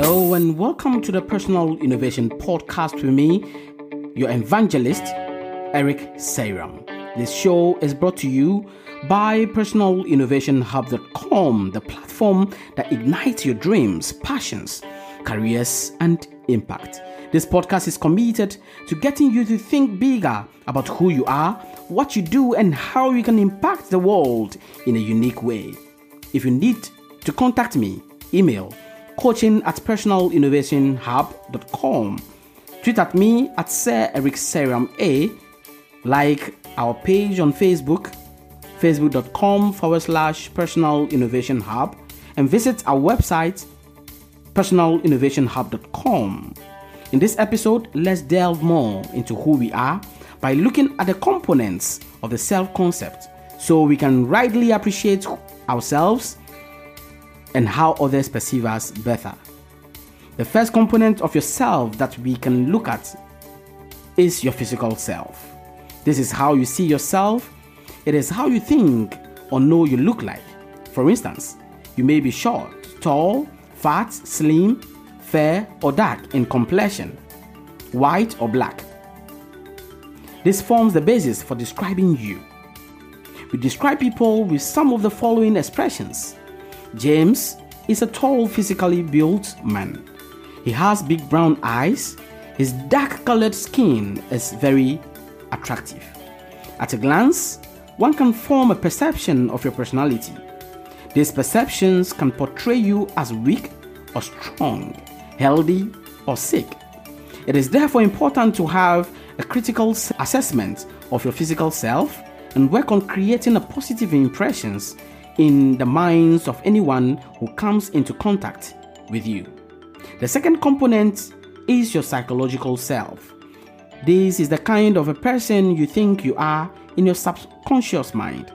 Hello, and welcome to the Personal Innovation Podcast with me, your evangelist, Eric Seyram. This show is brought to you by personalinnovationhub.com, the platform that ignites your dreams, passions, careers, and impact. This podcast is committed to getting you to think bigger about who you are, what you do, and how you can impact the world in a unique way. If you need to contact me, email coaching at personalinnovationhub.com. Tweet at me at Sir Eric Seyram A. Like our page on Facebook, facebook.com forward slash personal innovation hub, and visit our website, personalinnovationhub.com. In this episode, let's delve more into who we are by looking at the components of the self concept so we can rightly appreciate ourselves and how others perceive us better. The first component of yourself that we can look at is your physical self. This is how you see yourself, it is how you think or know you look like. For instance, you may be short, tall, fat, slim, fair, or dark in complexion, white or black. This forms the basis for describing you. We describe people with some of the following expressions James is a tall, physically built man. He has big brown eyes. His dark colored skin is very attractive. At a glance, one can form a perception of your personality. These perceptions can portray you as weak or strong, healthy or sick. It is therefore important to have a critical assessment of your physical self and work on creating a positive impressions in the minds of anyone who comes into contact with you. The second component is your psychological self. This is the kind of a person you think you are in your subconscious mind.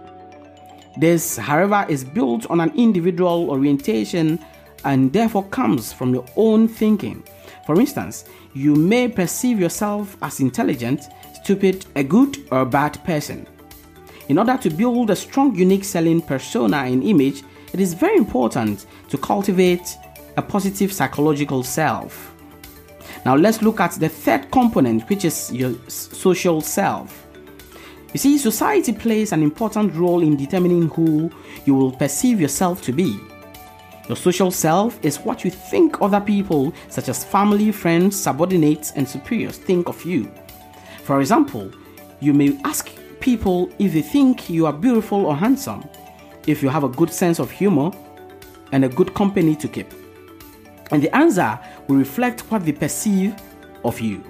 This, however, is built on an individual orientation and therefore comes from your own thinking. For instance, you may perceive yourself as intelligent, stupid, a good or bad person. In order to build a strong, unique selling persona and image, it is very important to cultivate a positive psychological self. Now, let's look at the third component, which is your social self. You see, society plays an important role in determining who you will perceive yourself to be. Your social self is what you think other people, such as family, friends, subordinates, and superiors, think of you. For example, you may ask people if they think you are beautiful or handsome, if you have a good sense of humor, and a good company to keep. And the answer will reflect what they perceive of you.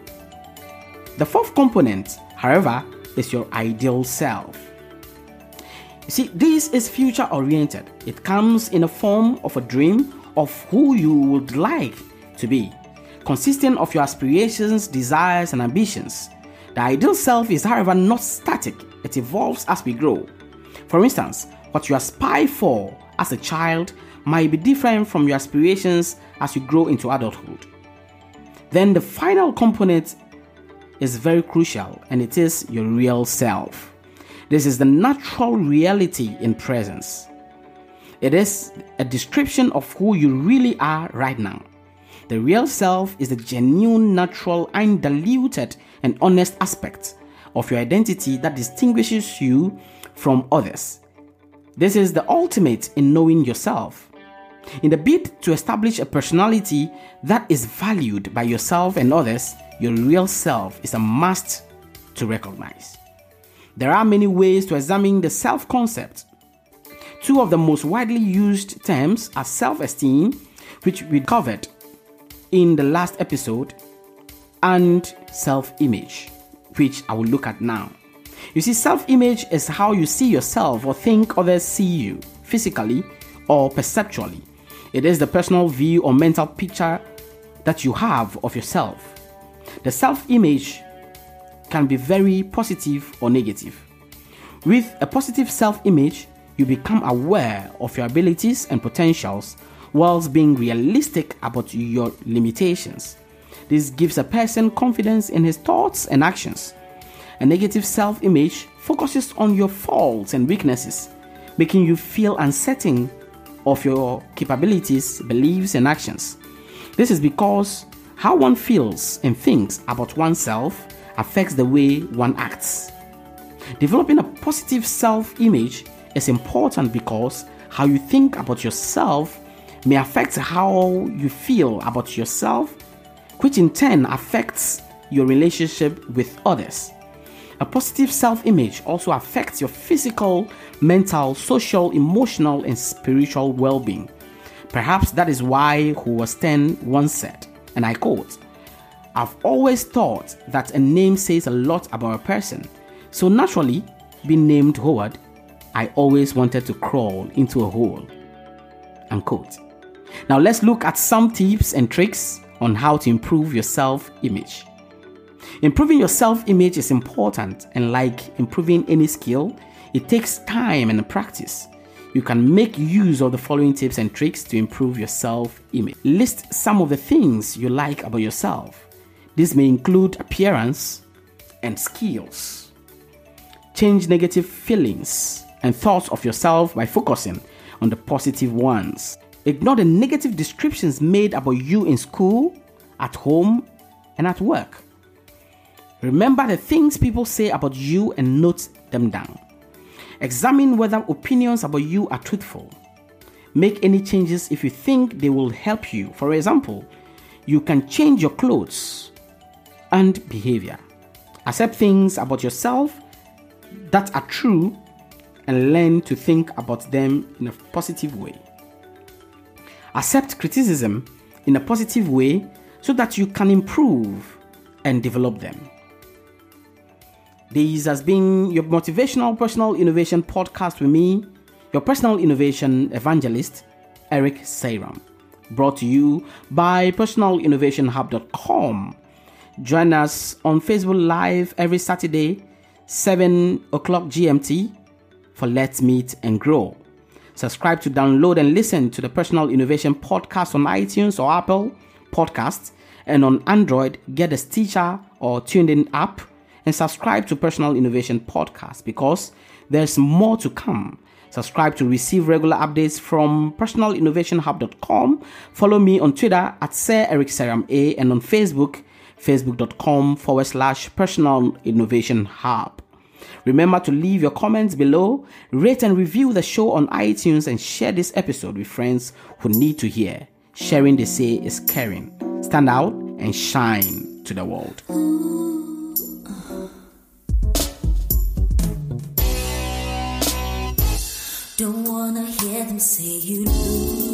The fourth component, however, is your ideal self. You see, this is future oriented. It comes in the form of a dream of who you would like to be, consisting of your aspirations, desires, and ambitions. The ideal self is, however, not static, it evolves as we grow. For instance, what you aspire for as a child might be different from your aspirations as you grow into adulthood. Then the final component is very crucial and it is your real self. This is the natural reality in presence. It is a description of who you really are right now. The real self is the genuine, natural, undiluted, and honest aspect of your identity that distinguishes you from others. This is the ultimate in knowing yourself. In the bid to establish a personality that is valued by yourself and others, your real self is a must to recognize. There are many ways to examine the self concept. Two of the most widely used terms are self esteem, which we covered in the last episode, and self image which I will look at now. You see, self image is how you see yourself or think others see you, physically or perceptually. It is the personal view or mental picture that you have of yourself. The self image can be very positive or negative. With a positive self image, you become aware of your abilities and potentials whilst being realistic about your limitations. This gives a person confidence in his thoughts and actions. A negative self image focuses on your faults and weaknesses, making you feel uncertain of your capabilities, beliefs, and actions. This is because how one feels and thinks about oneself affects the way one acts. Developing a positive self image is important because how you think about yourself may affect how you feel about yourself, which in turn affects your relationship with others. A positive self image also affects your physical, mental, social, emotional, and spiritual well being. Perhaps that is why Howard Stern once said, and I quote, I've always thought that a name says a lot about a person. So naturally, being named Howard, I always wanted to crawl into a hole. Unquote. Now let's look at some tips and tricks on how to improve your self image. Improving your self image is important, and like improving any skill, it takes time and practice. You can make use of the following tips and tricks to improve your self image. List some of the things you like about yourself. This may include appearance and skills. Change negative feelings and thoughts of yourself by focusing on the positive ones. Ignore the negative descriptions made about you in school, at home, and at work. Remember the things people say about you and note them down. Examine whether opinions about you are truthful. Make any changes if you think they will help you. For example, you can change your clothes and behavior. Accept things about yourself that are true and learn to think about them in a positive way. Accept criticism in a positive way so that you can improve and develop them. This has been your motivational personal innovation podcast with me, your personal innovation evangelist, Eric Seyram. Brought to you by personalinnovationhub.com. Join us on Facebook Live every Saturday, 7 o'clock GMT for Let's Meet and Grow. Subscribe to download and listen to the Personal Innovation Podcast on iTunes or Apple Podcasts, and on Android, get the Stitcher or TuneIn app and subscribe to Personal Innovation Podcast because there's more to come. Subscribe to receive regular updates from personalinnovationhub.com. Follow me on Twitter at Sir Eric A and on Facebook, facebook.com forward slash personal innovation hub. Remember to leave your comments below, rate and review the show on iTunes, and share this episode with friends who need to hear. Sharing, they say, is caring. Stand out and shine to the world. Don't wanna hear them say you lose.